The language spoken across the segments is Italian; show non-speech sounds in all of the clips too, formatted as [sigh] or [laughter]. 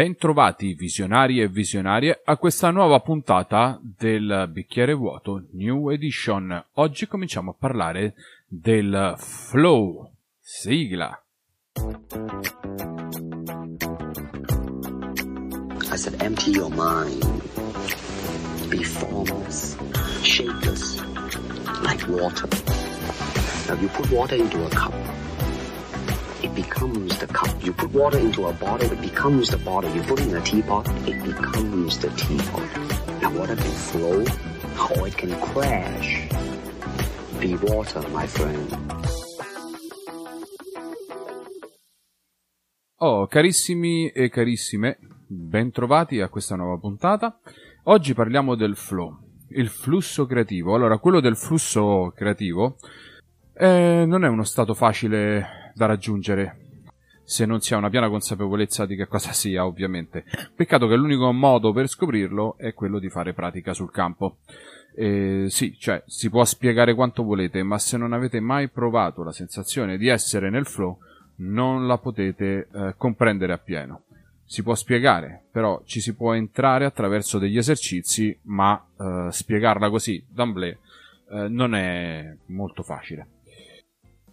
Bentrovati visionari e visionarie a questa nuova puntata del Bicchiere Vuoto New Edition. Oggi cominciamo a parlare del flow. Sigla. I said, empty your mind. Be formless, shapeless, like water. Now you put water into a cup. Becomes the cup. You put water into a bottle, it becomes the bottle. You put it in a teapot, it becomes the teapot. Now water can flow or it can crash. Be water, my friend. Oh, carissimi e carissime, bentrovati a questa nuova puntata. Oggi parliamo del flow, il flusso creativo. Allora, quello del flusso creativo eh, non è uno stato facile da raggiungere se non si ha una piena consapevolezza di che cosa sia, ovviamente. Peccato che l'unico modo per scoprirlo è quello di fare pratica sul campo. Eh, sì, cioè, si può spiegare quanto volete, ma se non avete mai provato la sensazione di essere nel flow, non la potete eh, comprendere appieno. Si può spiegare, però ci si può entrare attraverso degli esercizi, ma eh, spiegarla così, d'amblè, eh, non è molto facile.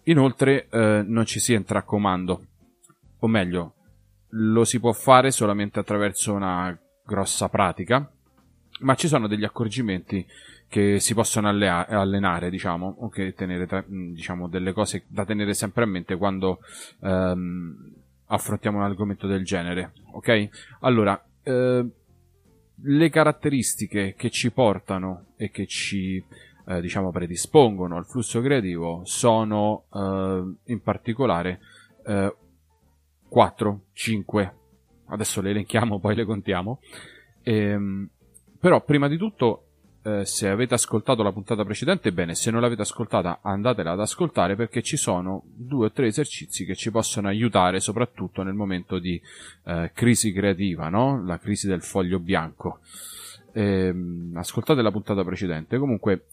Inoltre eh, non ci si entra a comando, o meglio, lo si può fare solamente attraverso una grossa pratica, ma ci sono degli accorgimenti che si possono allea- allenare, diciamo, o che tenere, diciamo, delle cose da tenere sempre a mente quando ehm, affrontiamo un argomento del genere, ok? Allora, eh, le caratteristiche che ci portano e che ci eh, diciamo predispongono al flusso creativo sono eh, in particolare eh, 4, 5, adesso le elenchiamo poi le contiamo, ehm, però prima di tutto eh, se avete ascoltato la puntata precedente, bene, se non l'avete ascoltata andatela ad ascoltare perché ci sono due o tre esercizi che ci possono aiutare soprattutto nel momento di eh, crisi creativa, no? La crisi del foglio bianco. Ehm, ascoltate la puntata precedente. Comunque,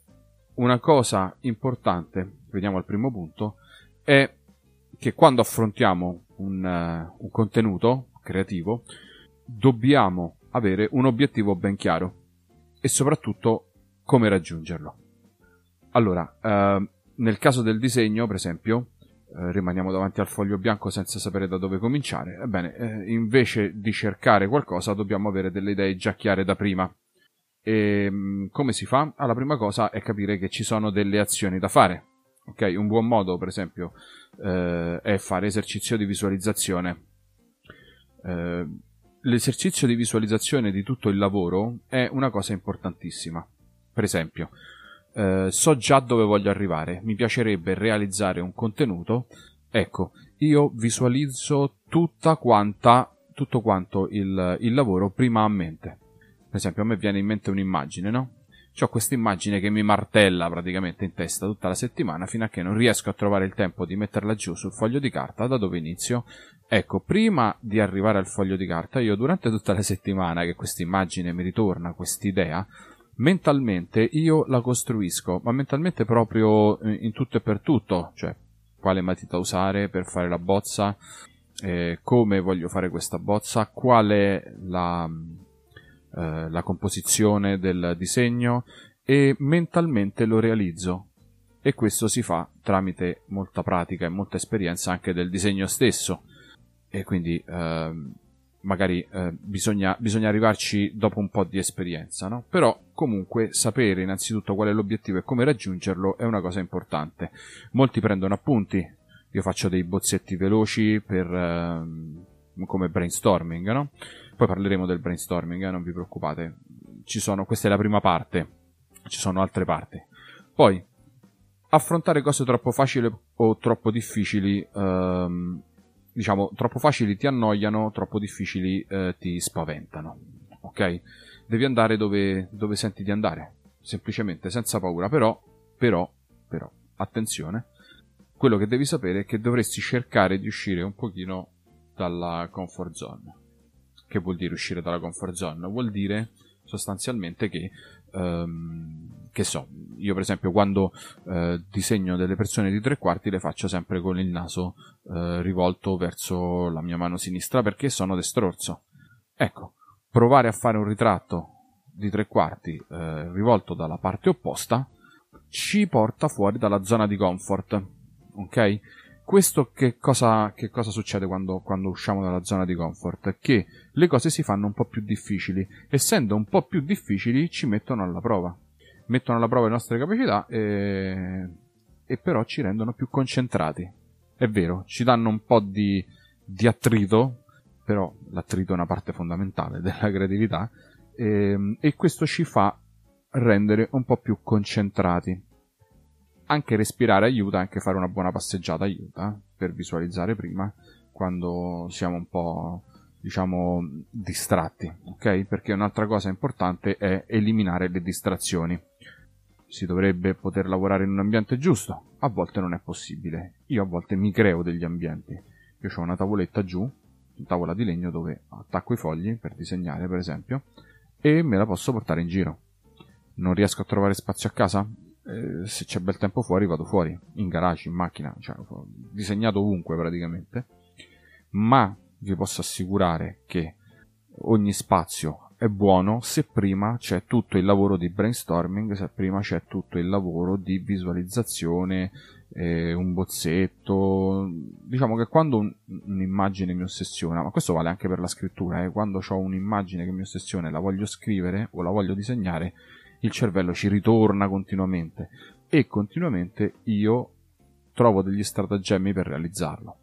una cosa importante, vediamo al primo punto, è che quando affrontiamo un, uh, un contenuto creativo dobbiamo avere un obiettivo ben chiaro e soprattutto come raggiungerlo. Allora, uh, nel caso del disegno, per esempio, uh, rimaniamo davanti al foglio bianco senza sapere da dove cominciare. Ebbene, invece di cercare qualcosa dobbiamo avere delle idee già chiare da prima e ehm, come si fa? Ah, la prima cosa è capire che ci sono delle azioni da fare. Ok, un buon modo, per esempio, eh, è fare esercizio di visualizzazione. Eh, l'esercizio di visualizzazione di tutto il lavoro è una cosa importantissima. Per esempio, eh, so già dove voglio arrivare, mi piacerebbe realizzare un contenuto. Ecco, io visualizzo tutta quanta, tutto quanto il, il lavoro prima a mente per esempio, a me viene in mente un'immagine, no? Ho questa immagine che mi martella praticamente in testa tutta la settimana fino a che non riesco a trovare il tempo di metterla giù sul foglio di carta da dove inizio. Ecco, prima di arrivare al foglio di carta, io durante tutta la settimana che questa immagine mi ritorna, quest'idea, mentalmente io la costruisco, ma mentalmente proprio eh, in tutto e per tutto, cioè quale matita usare per fare la bozza, eh, come voglio fare questa bozza, qual è la eh, la composizione del disegno e mentalmente lo realizzo. E questo si fa tramite molta pratica e molta esperienza anche del disegno stesso. E quindi eh, magari eh, bisogna, bisogna, arrivarci dopo un po' di esperienza, no? Però comunque sapere innanzitutto qual è l'obiettivo e come raggiungerlo è una cosa importante. Molti prendono appunti, io faccio dei bozzetti veloci per, eh, come brainstorming, no? Poi parleremo del brainstorming, eh, non vi preoccupate. Sono, questa è la prima parte, ci sono altre parti. Poi, affrontare cose troppo facili o troppo difficili, ehm, diciamo, troppo facili ti annoiano, troppo difficili eh, ti spaventano. Ok? Devi andare dove, dove senti di andare, semplicemente, senza paura. Però, però, però, attenzione, quello che devi sapere è che dovresti cercare di uscire un pochino dalla comfort zone che vuol dire uscire dalla comfort zone? Vuol dire sostanzialmente che, um, che so, io per esempio quando uh, disegno delle persone di tre quarti le faccio sempre con il naso uh, rivolto verso la mia mano sinistra perché sono destrorso. Ecco, provare a fare un ritratto di tre quarti eh, rivolto dalla parte opposta ci porta fuori dalla zona di comfort. Ok? Questo che cosa, che cosa succede quando, quando, usciamo dalla zona di comfort? Che le cose si fanno un po' più difficili. Essendo un po' più difficili, ci mettono alla prova. Mettono alla prova le nostre capacità e, e però ci rendono più concentrati. È vero, ci danno un po' di, di attrito, però l'attrito è una parte fondamentale [laughs] della creatività, e, e questo ci fa rendere un po' più concentrati anche respirare aiuta, anche fare una buona passeggiata aiuta per visualizzare prima quando siamo un po' diciamo distratti, ok? Perché un'altra cosa importante è eliminare le distrazioni. Si dovrebbe poter lavorare in un ambiente giusto, a volte non è possibile. Io a volte mi creo degli ambienti. Io ho una tavoletta giù, una tavola di legno dove attacco i fogli per disegnare, per esempio, e me la posso portare in giro. Non riesco a trovare spazio a casa? Eh, se c'è bel tempo fuori vado fuori, in garage, in macchina, cioè, disegnato ovunque praticamente, ma vi posso assicurare che ogni spazio è buono se prima c'è tutto il lavoro di brainstorming, se prima c'è tutto il lavoro di visualizzazione, eh, un bozzetto. Diciamo che quando un, un'immagine mi ossessiona, ma questo vale anche per la scrittura, eh, quando ho un'immagine che mi ossessiona e la voglio scrivere o la voglio disegnare, il cervello ci ritorna continuamente e continuamente io trovo degli stratagemmi per realizzarlo.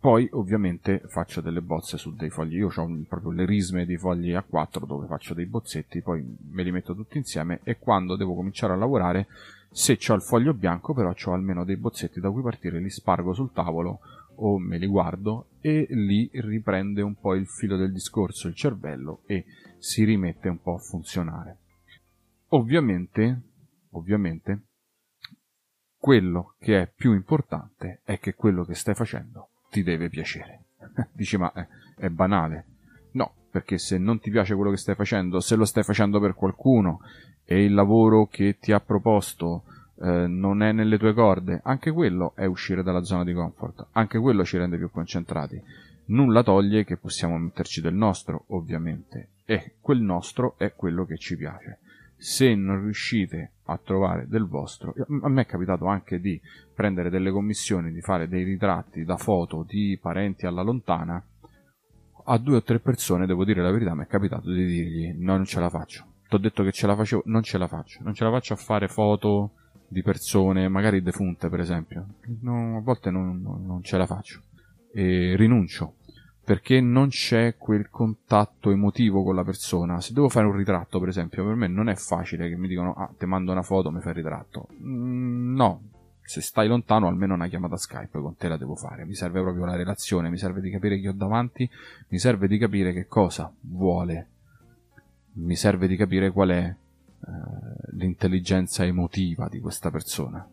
Poi ovviamente faccio delle bozze su dei fogli, io ho proprio le risme di fogli A4 dove faccio dei bozzetti, poi me li metto tutti insieme e quando devo cominciare a lavorare, se ho il foglio bianco però ho almeno dei bozzetti da cui partire, li spargo sul tavolo o me li guardo e lì riprende un po' il filo del discorso il cervello e si rimette un po' a funzionare. Ovviamente, ovviamente, quello che è più importante è che quello che stai facendo ti deve piacere. [laughs] Dici, ma è, è banale. No, perché se non ti piace quello che stai facendo, se lo stai facendo per qualcuno e il lavoro che ti ha proposto eh, non è nelle tue corde, anche quello è uscire dalla zona di comfort, anche quello ci rende più concentrati. Nulla toglie che possiamo metterci del nostro, ovviamente, e quel nostro è quello che ci piace se non riuscite a trovare del vostro, a me è capitato anche di prendere delle commissioni, di fare dei ritratti da foto di parenti alla lontana, a due o tre persone, devo dire la verità, mi è capitato di dirgli no, non ce la faccio. Ti ho detto che ce la facevo, non ce la faccio. Non ce la faccio a fare foto di persone, magari defunte per esempio. No, a volte non, non ce la faccio. E rinuncio perché non c'è quel contatto emotivo con la persona. Se devo fare un ritratto, per esempio, per me non è facile che mi dicono ah, ti mando una foto, mi fai il ritratto. Mm, no, se stai lontano almeno una chiamata Skype con te la devo fare. Mi serve proprio la relazione, mi serve di capire chi ho davanti, mi serve di capire che cosa vuole, mi serve di capire qual è eh, l'intelligenza emotiva di questa persona.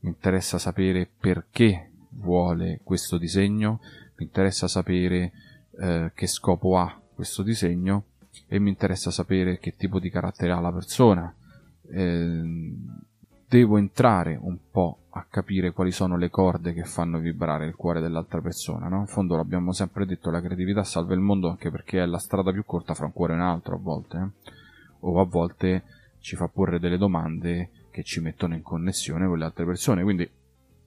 Mi interessa sapere perché vuole questo disegno, mi interessa sapere eh, che scopo ha questo disegno e mi interessa sapere che tipo di carattere ha la persona. Eh, devo entrare un po' a capire quali sono le corde che fanno vibrare il cuore dell'altra persona, no? In fondo l'abbiamo sempre detto, la creatività salva il mondo anche perché è la strada più corta fra un cuore e un altro a volte, eh? o a volte ci fa porre delle domande che ci mettono in connessione con le altre persone, quindi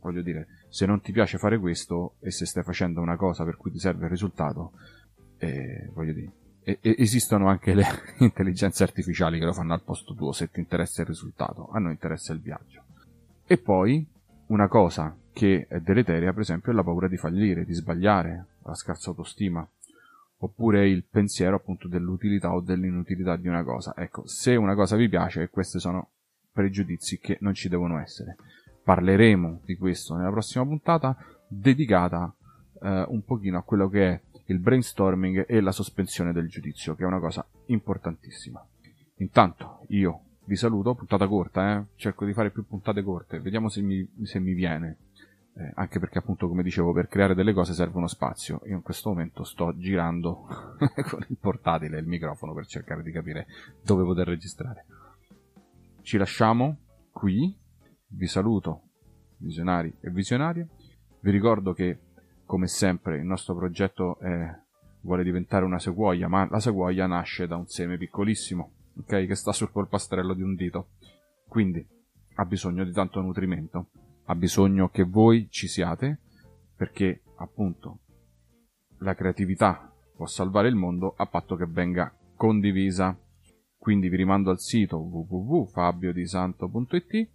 voglio dire, se non ti piace fare questo e se stai facendo una cosa per cui ti serve il risultato, eh, voglio dire, e, esistono anche le [laughs] intelligenze artificiali che lo fanno al posto tuo se ti interessa il risultato, a noi interessa il viaggio. E poi una cosa che è deleteria, per esempio, è la paura di fallire, di sbagliare, la scarsa autostima, oppure il pensiero appunto dell'utilità o dell'inutilità di una cosa. Ecco, se una cosa vi piace, questi sono pregiudizi che non ci devono essere parleremo di questo nella prossima puntata dedicata eh, un pochino a quello che è il brainstorming e la sospensione del giudizio, che è una cosa importantissima. Intanto io vi saluto, puntata corta, eh? cerco di fare più puntate corte, vediamo se mi, se mi viene. Eh, anche perché appunto come dicevo per creare delle cose serve uno spazio io in questo momento sto girando [laughs] con il portatile e il microfono per cercare di capire dove poter registrare ci lasciamo qui vi saluto, visionari e visionarie. Vi ricordo che, come sempre, il nostro progetto è vuole diventare una sequoia, ma la sequoia nasce da un seme piccolissimo, ok? Che sta sul polpastrello di un dito. Quindi ha bisogno di tanto nutrimento, ha bisogno che voi ci siate, perché appunto la creatività può salvare il mondo a patto che venga condivisa. Quindi vi rimando al sito www.fabiodisanto.it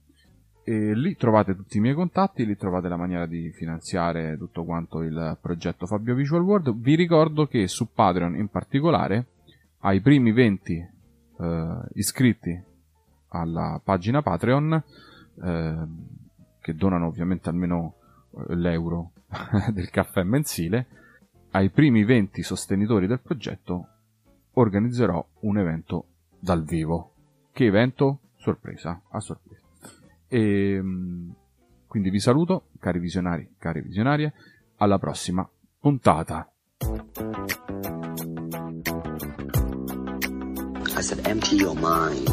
e lì trovate tutti i miei contatti, lì trovate la maniera di finanziare tutto quanto il progetto Fabio Visual World. Vi ricordo che su Patreon in particolare, ai primi 20 eh, iscritti alla pagina Patreon, eh, che donano ovviamente almeno eh, l'euro [laughs] del caffè mensile, ai primi 20 sostenitori del progetto organizzerò un evento dal vivo. Che evento? Sorpresa, a sorpresa. E, ehm, quindi vi saluto, cari visionari, cari visionarie, alla prossima puntata. I said, empty your mind.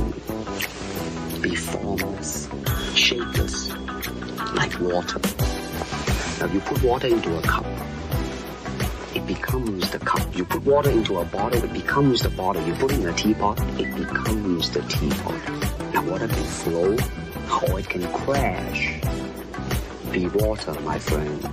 Be formless, shapeless, like water. Now you put water into a cup. it becomes the cup. You put water into a bottle, it becomes the bottle. You put it in a teapot, it becomes the teapot. Now water can flow or it can crash. Be water, my friend.